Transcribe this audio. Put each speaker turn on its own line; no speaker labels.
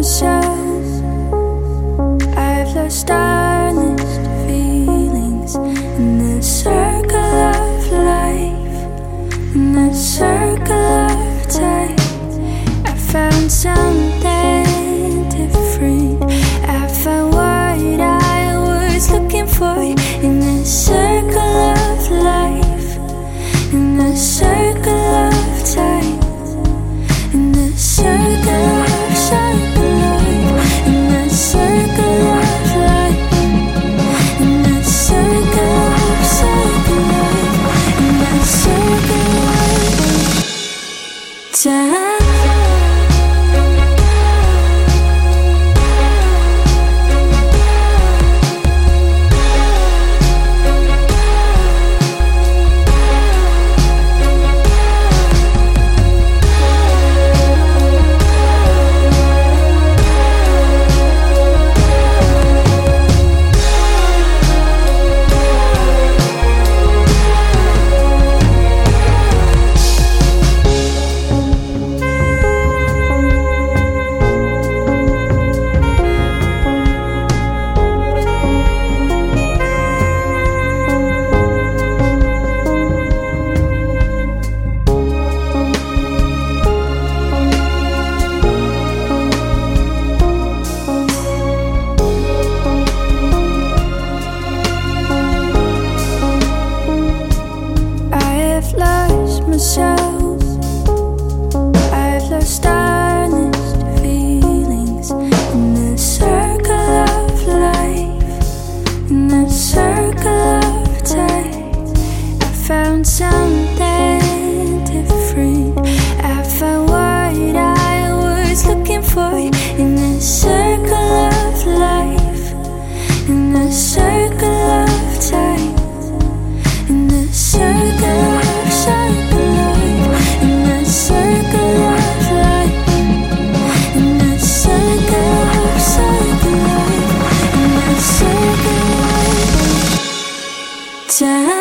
a shadow. myself. time.